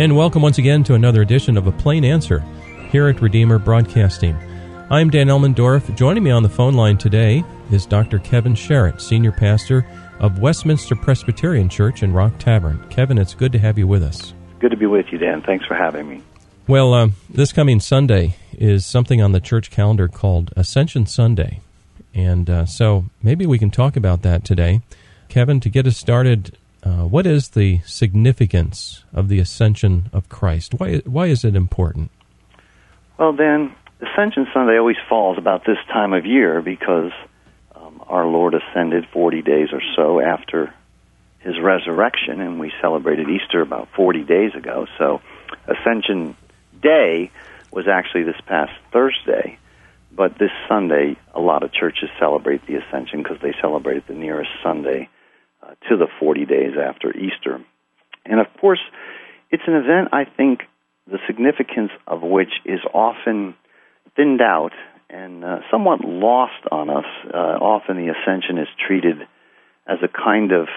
And welcome once again to another edition of A Plain Answer here at Redeemer Broadcasting. I'm Dan Elmendorf. Joining me on the phone line today is Dr. Kevin Sherritt, Senior Pastor of Westminster Presbyterian Church in Rock Tavern. Kevin, it's good to have you with us. Good to be with you, Dan. Thanks for having me. Well, uh, this coming Sunday is something on the church calendar called Ascension Sunday. And uh, so maybe we can talk about that today. Kevin, to get us started, uh, what is the significance of the ascension of Christ? Why, why is it important? Well, Dan, Ascension Sunday always falls about this time of year because um, our Lord ascended 40 days or so after his resurrection, and we celebrated Easter about 40 days ago. So, Ascension Day was actually this past Thursday, but this Sunday, a lot of churches celebrate the Ascension because they celebrate the nearest Sunday to the 40 days after Easter. And of course, it's an event I think the significance of which is often thinned out and uh, somewhat lost on us. Uh, often the ascension is treated as a kind of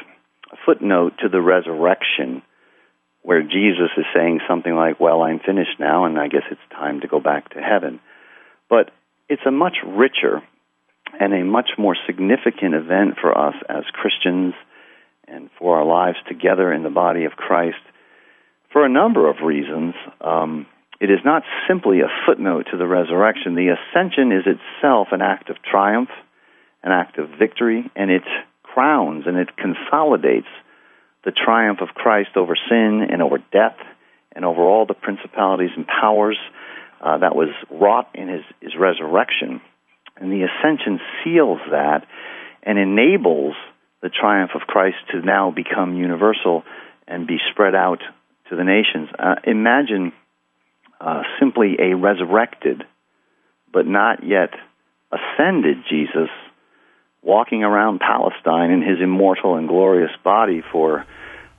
footnote to the resurrection, where Jesus is saying something like, Well, I'm finished now, and I guess it's time to go back to heaven. But it's a much richer and a much more significant event for us as Christians and for our lives together in the body of Christ for a number of reasons. Um, it is not simply a footnote to the resurrection. The ascension is itself an act of triumph, an act of victory, and it crowns and it consolidates the triumph of Christ over sin and over death and over all the principalities and powers uh, that was wrought in his, his resurrection. And the ascension seals that and enables the triumph of Christ to now become universal and be spread out to the nations. Uh, imagine uh, simply a resurrected, but not yet ascended Jesus walking around Palestine in his immortal and glorious body for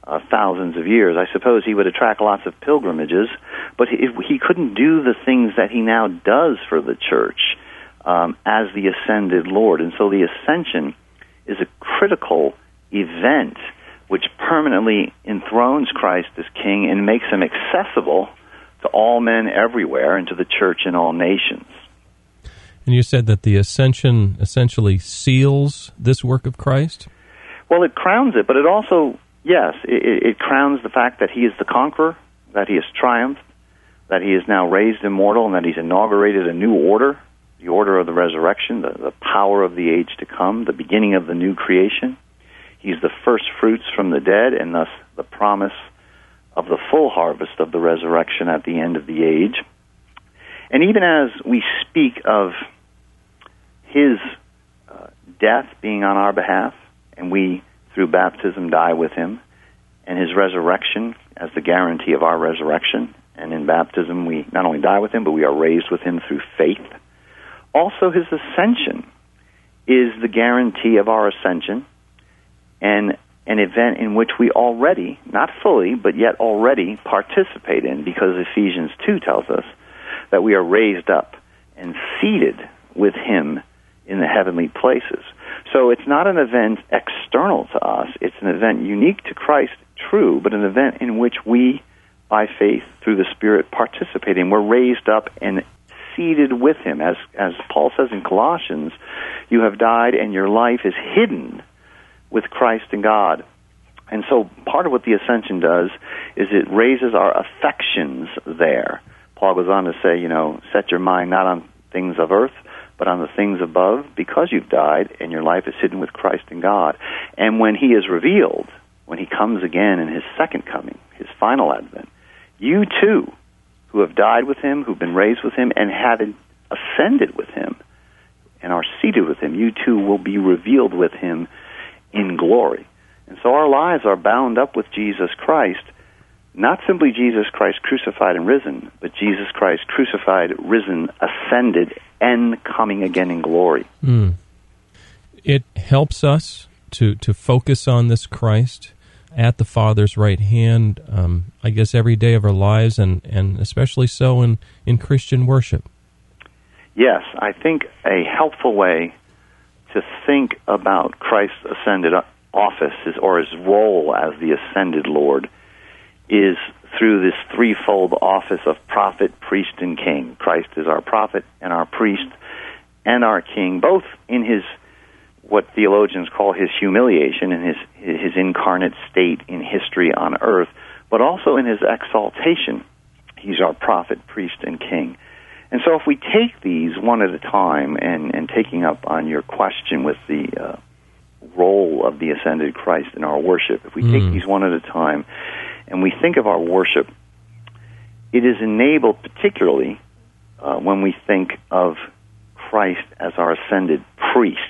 uh, thousands of years. I suppose he would attract lots of pilgrimages, but he, he couldn't do the things that he now does for the church um, as the ascended Lord. And so the ascension is a critical event which permanently enthrones Christ as king and makes him accessible to all men everywhere and to the church in all nations. And you said that the ascension essentially seals this work of Christ? Well, it crowns it, but it also, yes, it, it crowns the fact that he is the conqueror, that he has triumphed, that he is now raised immortal, and that he's inaugurated a new order the order of the resurrection, the, the power of the age to come, the beginning of the new creation. He's the first fruits from the dead, and thus the promise of the full harvest of the resurrection at the end of the age. And even as we speak of his uh, death being on our behalf, and we, through baptism, die with him, and his resurrection as the guarantee of our resurrection, and in baptism we not only die with him, but we are raised with him through faith also his ascension is the guarantee of our ascension and an event in which we already, not fully, but yet already participate in because Ephesians 2 tells us that we are raised up and seated with him in the heavenly places. So it's not an event external to us, it's an event unique to Christ, true, but an event in which we, by faith, through the Spirit, participate in. We're raised up and seated with him. As, as Paul says in Colossians, you have died and your life is hidden with Christ in God. And so part of what the ascension does is it raises our affections there. Paul goes on to say, you know, set your mind not on things of earth, but on the things above, because you've died and your life is hidden with Christ in God. And when he is revealed, when he comes again in his second coming, his final advent, you too who have died with him, who've been raised with him, and have ascended with him and are seated with him, you too will be revealed with him in glory. And so our lives are bound up with Jesus Christ, not simply Jesus Christ crucified and risen, but Jesus Christ crucified, risen, ascended, and coming again in glory. Mm. It helps us to, to focus on this Christ at the Father's right hand, um, I guess, every day of our lives, and, and especially so in, in Christian worship. Yes, I think a helpful way to think about Christ's ascended office is, or his role as the ascended Lord is through this threefold office of prophet, priest, and king. Christ is our prophet and our priest and our king, both in his what theologians call his humiliation and his his incarnate state in history on earth, but also in his exaltation. He's our prophet, priest, and king. And so, if we take these one at a time, and, and taking up on your question with the uh, role of the ascended Christ in our worship, if we mm. take these one at a time, and we think of our worship, it is enabled particularly uh, when we think of Christ as our ascended priest.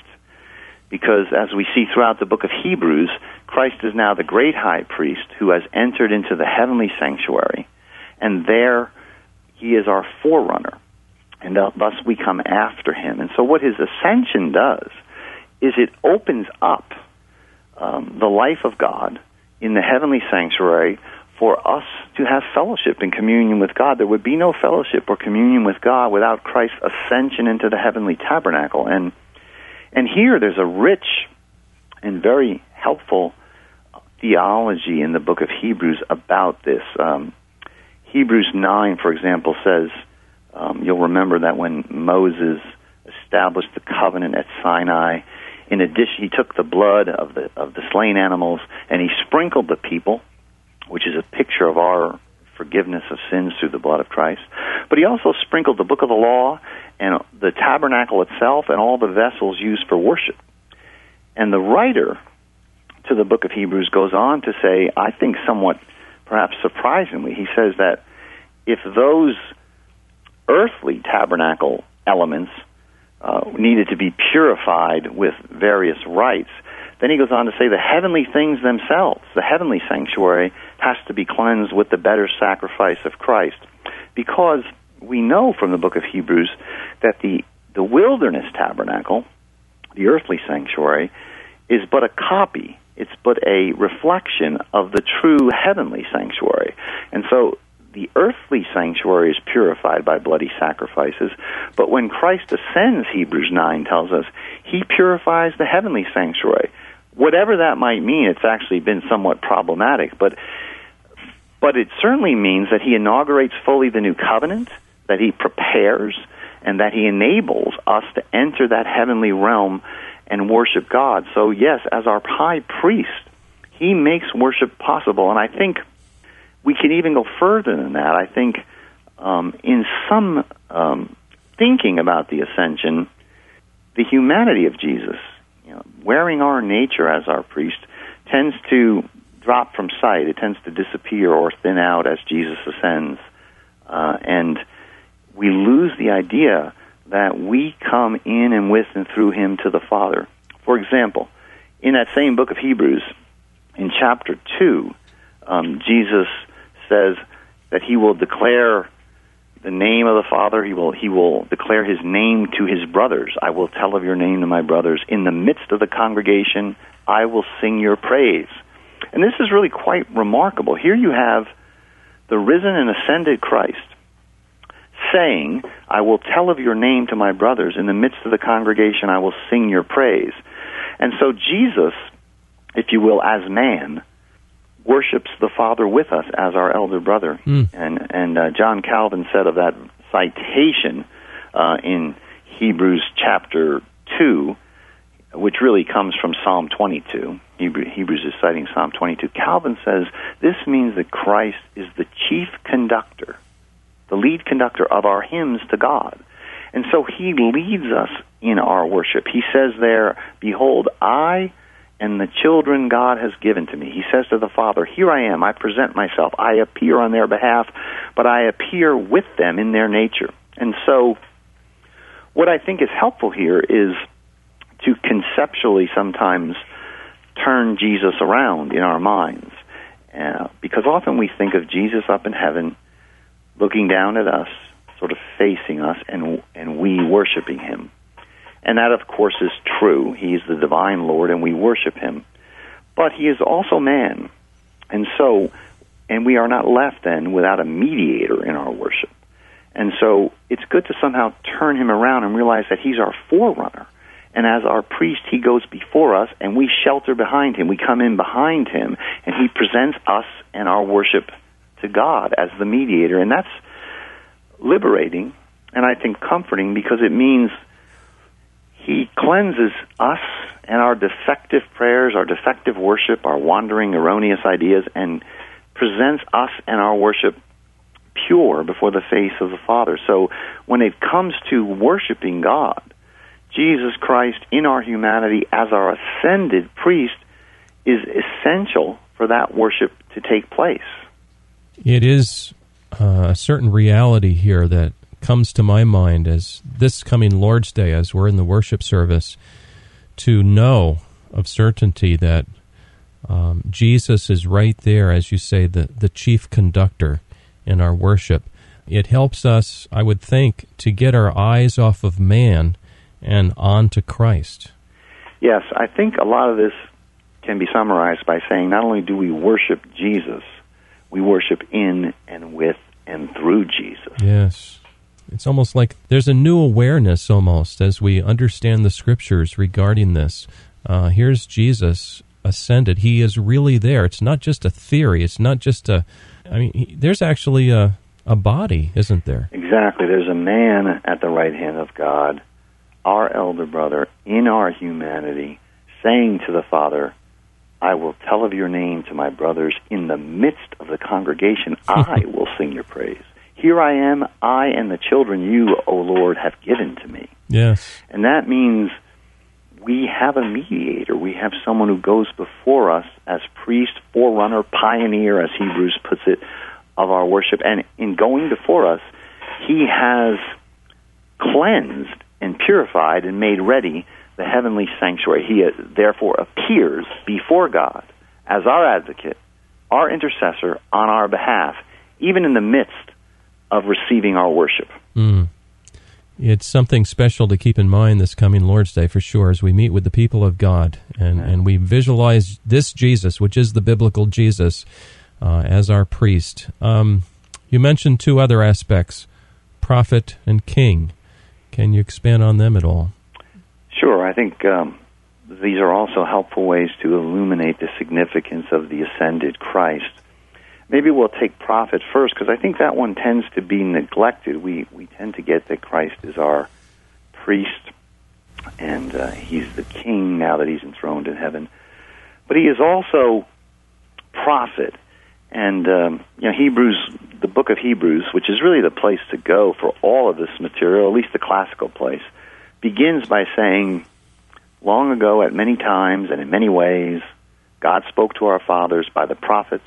Because as we see throughout the book of Hebrews, Christ is now the great high priest who has entered into the heavenly sanctuary, and there he is our forerunner, and thus we come after him. And so, what his ascension does is it opens up um, the life of God in the heavenly sanctuary for us to have fellowship and communion with God. There would be no fellowship or communion with God without Christ's ascension into the heavenly tabernacle. And and here there's a rich and very helpful theology in the book of Hebrews about this. Um, Hebrews 9, for example, says, um, you'll remember that when Moses established the covenant at Sinai, in addition, he took the blood of the of the slain animals and he sprinkled the people, which is a picture of our forgiveness of sins through the blood of Christ. But he also sprinkled the book of the law and the tabernacle itself and all the vessels used for worship. And the writer to the book of Hebrews goes on to say, I think somewhat perhaps surprisingly, he says that if those earthly tabernacle elements uh, needed to be purified with various rites. Then he goes on to say the heavenly things themselves, the heavenly sanctuary, has to be cleansed with the better sacrifice of Christ. Because we know from the book of Hebrews that the, the wilderness tabernacle, the earthly sanctuary, is but a copy, it's but a reflection of the true heavenly sanctuary. And so the earthly sanctuary is purified by bloody sacrifices, but when Christ ascends, Hebrews 9 tells us, he purifies the heavenly sanctuary. Whatever that might mean, it's actually been somewhat problematic, but but it certainly means that he inaugurates fully the new covenant, that he prepares, and that he enables us to enter that heavenly realm and worship God. So, yes, as our high priest, he makes worship possible. And I think we can even go further than that. I think um, in some um, thinking about the ascension, the humanity of Jesus, you know, wearing our nature as our priest, tends to drop from sight. It tends to disappear or thin out as Jesus ascends. Uh, and we lose the idea that we come in and with and through him to the Father. For example, in that same book of Hebrews, in chapter 2, um, Jesus says that he will declare the name of the Father. He will he will declare his name to his brothers. I will tell of your name to my brothers. In the midst of the congregation, I will sing your praise. And this is really quite remarkable. Here you have the risen and ascended Christ saying, I will tell of your name to my brothers. In the midst of the congregation, I will sing your praise. And so Jesus, if you will, as man, worships the Father with us as our elder brother. Mm. And and uh, John Calvin said of that citation uh, in Hebrews chapter two, which really comes from Psalm 22. Hebrews is citing Psalm 22. Calvin says this means that Christ is the chief conductor, the lead conductor of our hymns to God. And so he leads us in our worship. He says there, Behold, I and the children God has given to me. He says to the Father, Here I am, I present myself, I appear on their behalf, but I appear with them in their nature. And so, what I think is helpful here is to conceptually sometimes turn Jesus around in our minds. Uh, because often we think of Jesus up in heaven, looking down at us, sort of facing us, and, and we worshiping him. And that, of course, is true. He is the divine Lord, and we worship him. But he is also man. And so, and we are not left then without a mediator in our worship. And so it's good to somehow turn him around and realize that he's our forerunner. And as our priest, he goes before us, and we shelter behind him. We come in behind him, and he presents us and our worship to God as the mediator. And that's liberating and I think comforting because it means He cleanses us and our defective prayers, our defective worship, our wandering, erroneous ideas, and presents us and our worship pure before the face of the Father. So when it comes to worshiping God, Jesus Christ in our humanity as our ascended priest is essential for that worship to take place. It is uh, a certain reality here that comes to my mind as this coming Lord's Day, as we're in the worship service, to know of certainty that um, Jesus is right there, as you say, the, the chief conductor in our worship. It helps us, I would think, to get our eyes off of man and on to Christ. Yes, I think a lot of this can be summarized by saying not only do we worship Jesus, we worship in and with and through Jesus. Yes. It's almost like there's a new awareness almost as we understand the scriptures regarding this. Uh, here's Jesus ascended. He is really there. It's not just a theory. It's not just a. I mean, he, there's actually a a body, isn't there? Exactly. There's a man at the right hand of God, our elder brother in our humanity, saying to the Father, I will tell of your name to my brothers in the midst of the congregation. I will sing your praise. Here I am, I and the children you, O Lord, have given to me. Yes. And that means we have a mediator. We have someone who goes before us as priest, forerunner, pioneer, as Hebrews puts it, of our worship. And in going before us, he has cleansed and purified and made ready the heavenly sanctuary. He uh, therefore appears before God as our advocate, our intercessor on our behalf, even in the midst of receiving our worship. Mm. It's something special to keep in mind this coming Lord's Day for sure as we meet with the people of God and, and we visualize this Jesus, which is the biblical Jesus, uh, as our priest. Um, you mentioned two other aspects prophet and king. Can you expand on them at all? Sure. I think um, these are also helpful ways to illuminate the significance of the ascended Christ. Maybe we'll take prophet first because I think that one tends to be neglected. We we tend to get that Christ is our priest and uh, he's the king now that he's enthroned in heaven, but he is also prophet. And um, you know Hebrews, the book of Hebrews, which is really the place to go for all of this material, at least the classical place, begins by saying, "Long ago, at many times and in many ways, God spoke to our fathers by the prophets."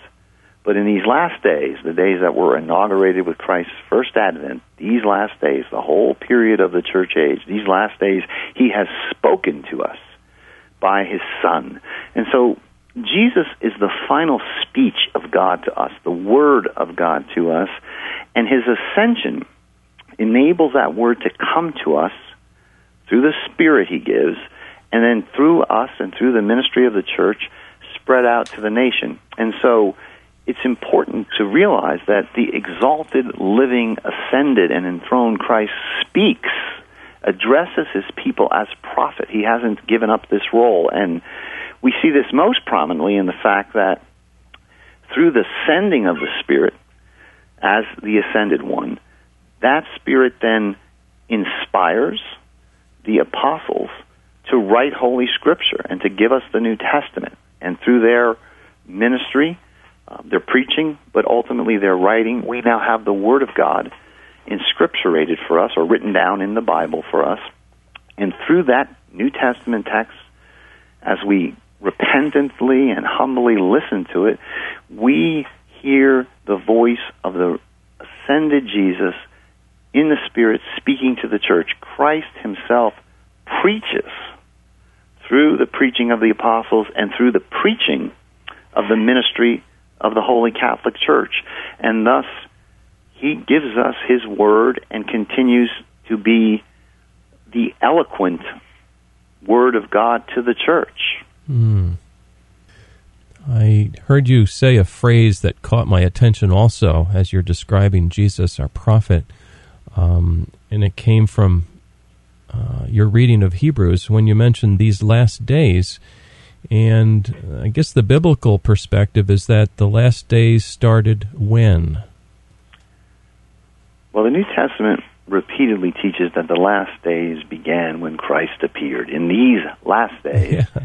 But in these last days, the days that were inaugurated with Christ's first advent, these last days, the whole period of the church age, these last days, he has spoken to us by his Son. And so Jesus is the final speech of God to us, the word of God to us, and his ascension enables that word to come to us through the Spirit he gives, and then through us and through the ministry of the church, spread out to the nation. And so, it's important to realize that the exalted, living, ascended, and enthroned Christ speaks, addresses his people as prophet. He hasn't given up this role. And we see this most prominently in the fact that through the sending of the Spirit as the ascended one, that Spirit then inspires the apostles to write Holy Scripture and to give us the New Testament. And through their ministry, um, they're preaching, but ultimately they're writing. We now have the Word of God inscripturated for us or written down in the Bible for us. And through that New Testament text, as we repentantly and humbly listen to it, we hear the voice of the ascended Jesus in the Spirit speaking to the church. Christ Himself preaches through the preaching of the apostles and through the preaching of the ministry of the Holy Catholic Church. And thus, he gives us his word and continues to be the eloquent word of God to the church. Hmm. I heard you say a phrase that caught my attention also as you're describing Jesus, our prophet. Um, and it came from uh, your reading of Hebrews when you mentioned these last days. And I guess the biblical perspective is that the last days started when? Well, the New Testament repeatedly teaches that the last days began when Christ appeared. In these last days, yeah.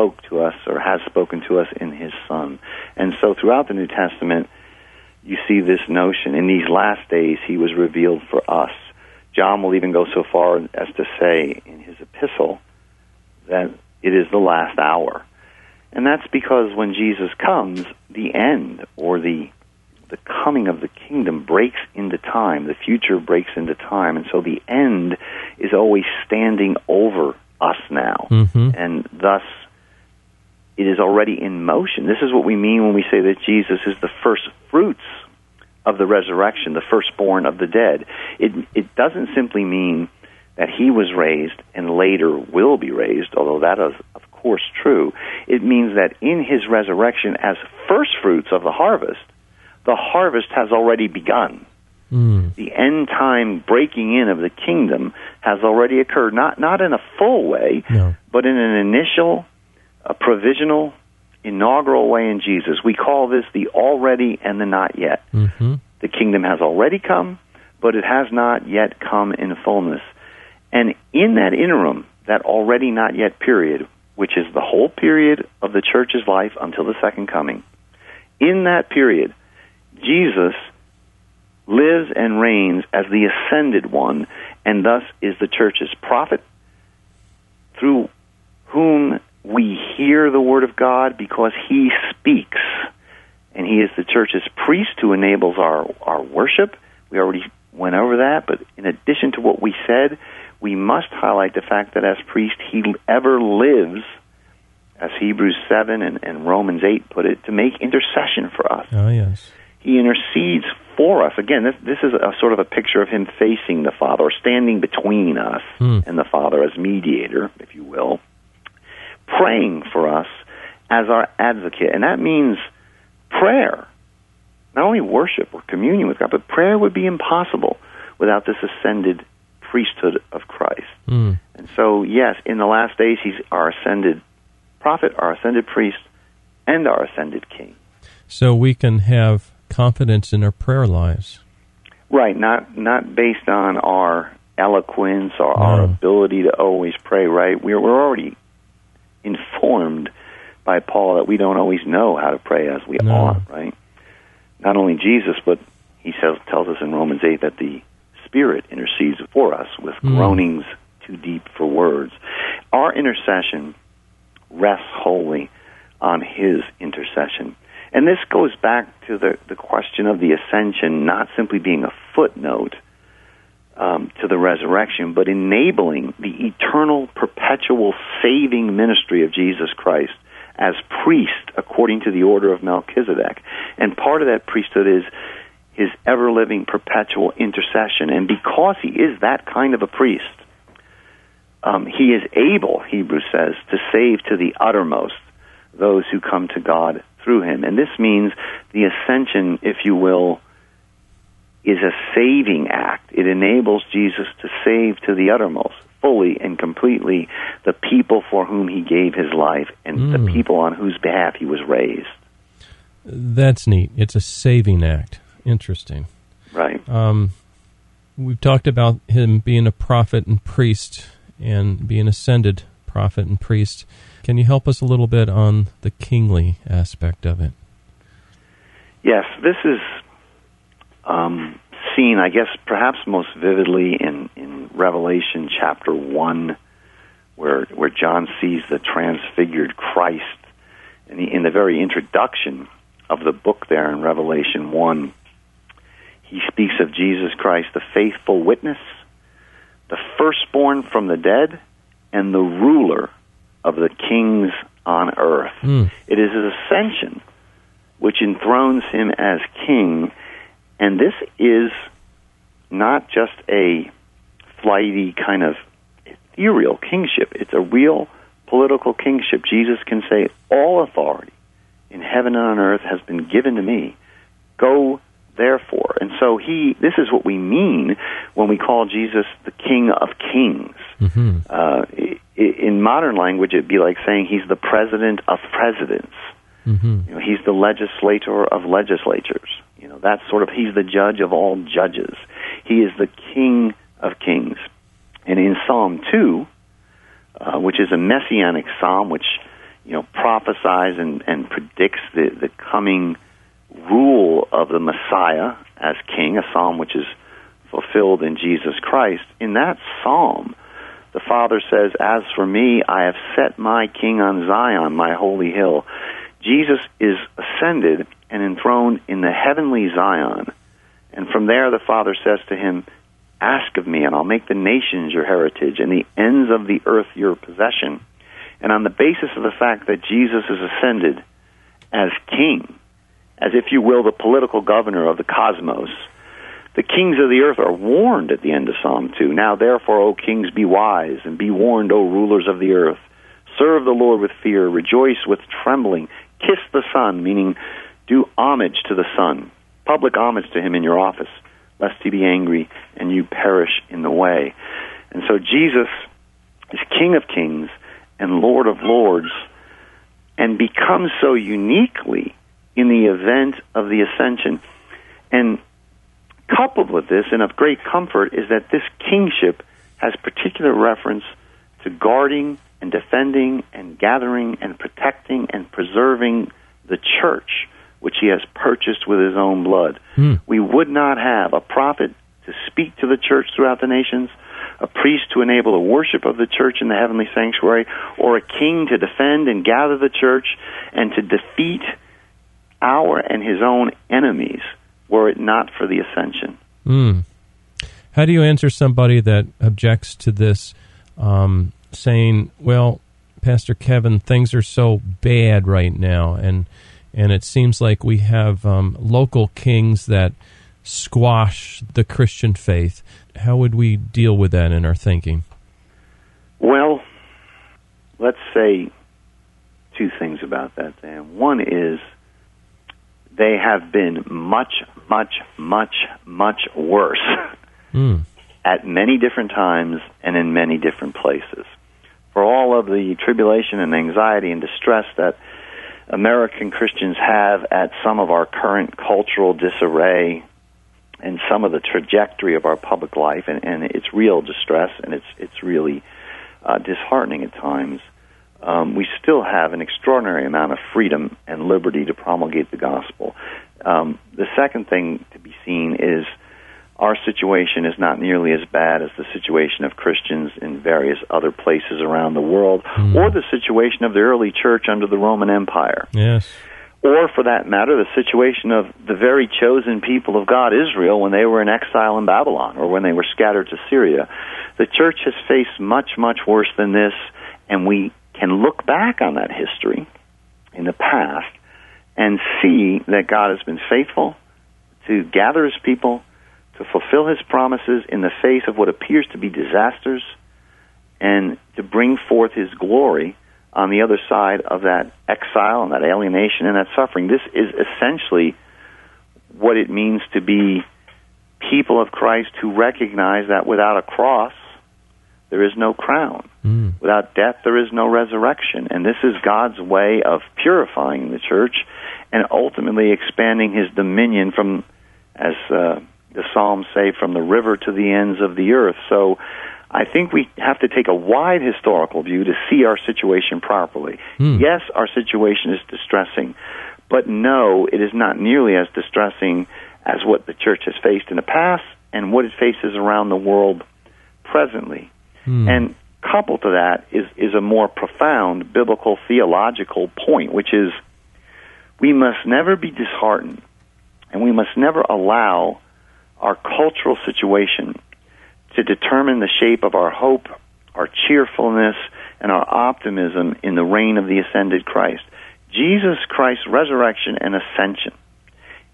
Spoke to us or has spoken to us in his Son. And so throughout the New Testament, you see this notion in these last days he was revealed for us. John will even go so far as to say in his epistle that it is the last hour. And that's because when Jesus comes, the end or the the coming of the kingdom breaks into time. The future breaks into time, and so the end is always standing over us now, mm-hmm. and thus it is already in motion. This is what we mean when we say that Jesus is the first fruits of the resurrection, the firstborn of the dead. It it doesn't simply mean that he was raised and later will be raised, although that is of course true. It means that in his resurrection as first fruits of the harvest, the harvest has already begun. Mm. The end time breaking in of the kingdom has already occurred, not not in a full way, no. but in an initial, a provisional, inaugural way in Jesus. We call this the already and the not yet. Mm-hmm. The kingdom has already come, but it has not yet come in fullness. And in that interim, that already not yet period, which is the whole period of the church's life until the second coming, in that period, Jesus lives and reigns as the ascended one, and thus is the church's prophet, through whom we hear the word of God because he speaks. And he is the church's priest who enables our, our worship. We already went over that, but in addition to what we said, we must highlight the fact that as priest, he ever lives, as Hebrews 7 and, and Romans 8 put it, to make intercession for us. Oh, yes. He intercedes for us. Again, this, this is a sort of a picture of him facing the Father, or standing between us hmm. and the Father as mediator, if you will, praying for us as our advocate. And that means prayer. Not only worship or communion with God, but prayer would be impossible without this ascended priesthood of Christ. Mm. And so, yes, in the last days, he's our ascended prophet, our ascended priest, and our ascended king. So we can have confidence in our prayer lives. Right, not not based on our eloquence or no. our ability to always pray. Right, we're we're already informed by Paul that we don't always know how to pray as we no. ought. Right, not only Jesus, but he says tells us in Romans eight that the Spirit intercedes for us with mm. groanings too deep for words. Our intercession rests wholly on His intercession. And this goes back to the, the question of the ascension not simply being a footnote um, to the resurrection, but enabling the eternal, perpetual, saving ministry of Jesus Christ as priest according to the order of Melchizedek. And part of that priesthood is his ever living, perpetual intercession. And because he is that kind of a priest, um, he is able, Hebrews says, to save to the uttermost those who come to God through him. And this means the ascension, if you will, is a saving act. It enables Jesus to save to the uttermost, fully and completely, the people for whom he gave his life and mm. the hmm. people on whose behalf he was raised. That's neat. It's a saving act. Interesting. Right. Um, we've talked about him being a prophet and priest and being ascended prophet and priest. Can you help us a little bit on the kingly aspect of it? Yes, this is um, seen, I guess, perhaps most vividly in, in Revelation chapter 1, where, where John sees the transfigured Christ. And in the very introduction of the book there in Revelation 1, he speaks of Jesus Christ, the faithful witness, the firstborn from the dead, and the ruler of the kings on earth. Mm. It is his ascension which enthrones him as king, and this is not just a flighty kind of ethereal kingship. It's a real political kingship. Jesus can say, All authority in heaven and on earth has been given to me. Go therefore. And so he this is what we mean when we call Jesus the King of Kings. Mm-hmm. Uh, in modern language, it'd be like saying he's the president of presidents. Mm-hmm. You know, he's the legislator of legislatures. You know, that's sort of he's the judge of all judges. He is the king of kings. And in Psalm two, uh, which is a messianic psalm, which you know prophesies and, and predicts the, the coming rule of the Messiah as king, a psalm which is fulfilled in Jesus Christ. In that psalm, the Father says, As for me, I have set my king on Zion, my holy hill. Jesus is ascended and enthroned in the heavenly Zion. And from there, the Father says to him, Ask of me, and I'll make the nations your heritage, and the ends of the earth your possession. And on the basis of the fact that Jesus is ascended as king, as if you will, the political governor of the cosmos, the kings of the earth are warned at the end of Psalm 2. Now, therefore, O kings, be wise, and be warned, O rulers of the earth. Serve the Lord with fear, rejoice with trembling, kiss the Son, meaning do homage to the Son, public homage to him in your office, lest he be angry and you perish in the way. And so Jesus is King of kings and Lord of lords and becomes so uniquely in the event of the ascension. And coupled with this, and of great comfort, is that this kingship has particular reference to guarding and defending and gathering and protecting and preserving the church, which he has purchased with his own blood. Mm. We would not have a prophet to speak to the church throughout the nations, a priest to enable the worship of the church in the heavenly sanctuary, or a king to defend and gather the church and to defeat our and his own enemies were it not for the ascension. Mm. How do you answer somebody that objects to this, um, saying, "Well, Pastor Kevin, things are so bad right now, and and it seems like we have um, local kings that squash the Christian faith." How would we deal with that in our thinking? Well, let's say two things about that, Dan. One is they have been much, much, much, much worse mm. at many different times and in many different places. For all of the tribulation and anxiety and distress that American Christians have at some of our current cultural disarray and some of the trajectory of our public life, and, and it's real distress and it's it's really uh, disheartening at times um, we still have an extraordinary amount of freedom and liberty to promulgate the gospel. Um, the second thing to be seen is our situation is not nearly as bad as the situation of Christians in various other places around the world, mm. or the situation of the early church under the Roman Empire. Yes. Or, for that matter, the situation of the very chosen people of God, Israel, when they were in exile in Babylon or when they were scattered to Syria. The church has faced much, much worse than this, and we can look back on that history in the past and see that God has been faithful to gather his people, to fulfill his promises in the face of what appears to be disasters, and to bring forth his glory on the other side of that exile and that alienation and that suffering. This is essentially what it means to be people of Christ who recognize that without a cross, there is no crown. Mm. Without death, there is no resurrection. And this is God's way of purifying the church and ultimately expanding his dominion from, as uh, the Psalms say, from the river to the ends of the earth. So I think we have to take a wide historical view to see our situation properly. Mm. Yes, our situation is distressing, but no, it is not nearly as distressing as what the church has faced in the past and what it faces around the world presently. Hmm. And coupled to that is, is a more profound biblical theological point, which is we must never be disheartened and we must never allow our cultural situation to determine the shape of our hope, our cheerfulness, and our optimism in the reign of the ascended Christ. Jesus Christ's resurrection and ascension,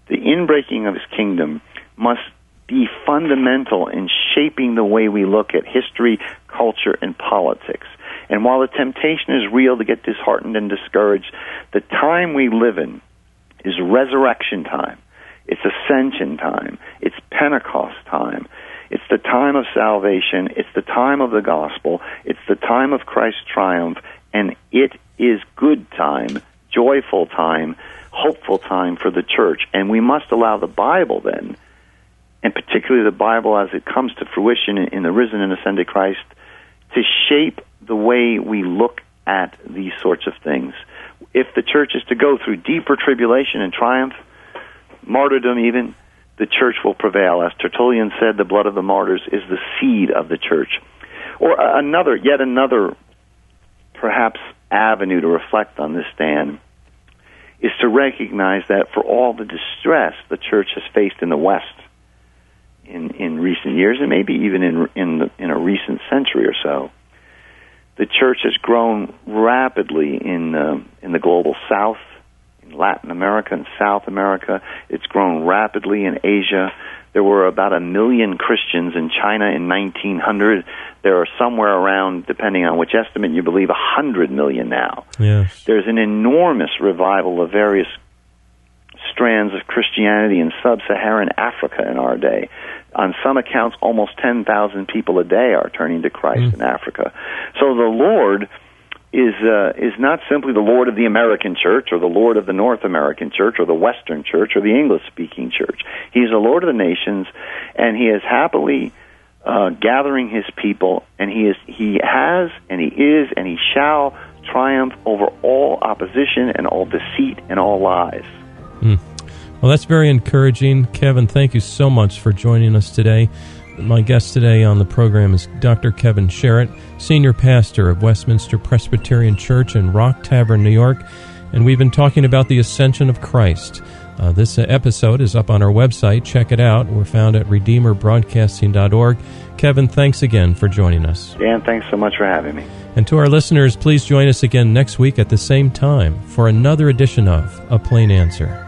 the inbreaking of his kingdom, must be fundamental in shaping the way we look at history, culture, and politics. And while the temptation is real to get disheartened and discouraged, the time we live in is resurrection time. It's ascension time. It's Pentecost time. It's the time of salvation. It's the time of the gospel. It's the time of Christ's triumph. And it is good time, joyful time, hopeful time for the church. And we must allow the Bible then, and particularly the Bible as it comes to fruition in the risen and ascended Christ, to shape the way we look at these sorts of things. If the church is to go through deeper tribulation and triumph, martyrdom even, the church will prevail. As Tertullian said, the blood of the martyrs is the seed of the church. Or another, yet another, perhaps, avenue to reflect on this, Dan, is to recognize that for all the distress the church has faced in the West in, in recent years, and maybe even in, in, the, in a recent century or so, the church has grown rapidly in, uh, in the global South Latin America and South America. It's grown rapidly in Asia. There were about a million Christians in China in 1900. There are somewhere around, depending on which estimate you believe, a hundred million now. Yes. There's an enormous revival of various strands of Christianity in sub-Saharan Africa in our day. On some accounts, almost 10,000 people a day are turning to Christ mm. in Africa. So the Lord is uh, is not simply the Lord of the American church or the Lord of the North American church or the Western church or the English speaking church. He's the Lord of the nations, and he is happily uh, gathering his people, and he is he has and he is and he shall triumph over all opposition and all deceit and all lies. Mm. Well, that's very encouraging, Kevin. Thank you so much for joining us today. My guest today on the program is Dr. Kevin Sherritt, Senior Pastor of Westminster Presbyterian Church in Rock Tavern, New York, and we've been talking about the ascension of Christ. Uh, this episode is up on our website. Check it out. We're found at RedeemerBroadcasting.org. Kevin, thanks again for joining us. Dan, thanks so much for having me. And to our listeners, please join us again next week at the same time for another edition of A Plain Answer.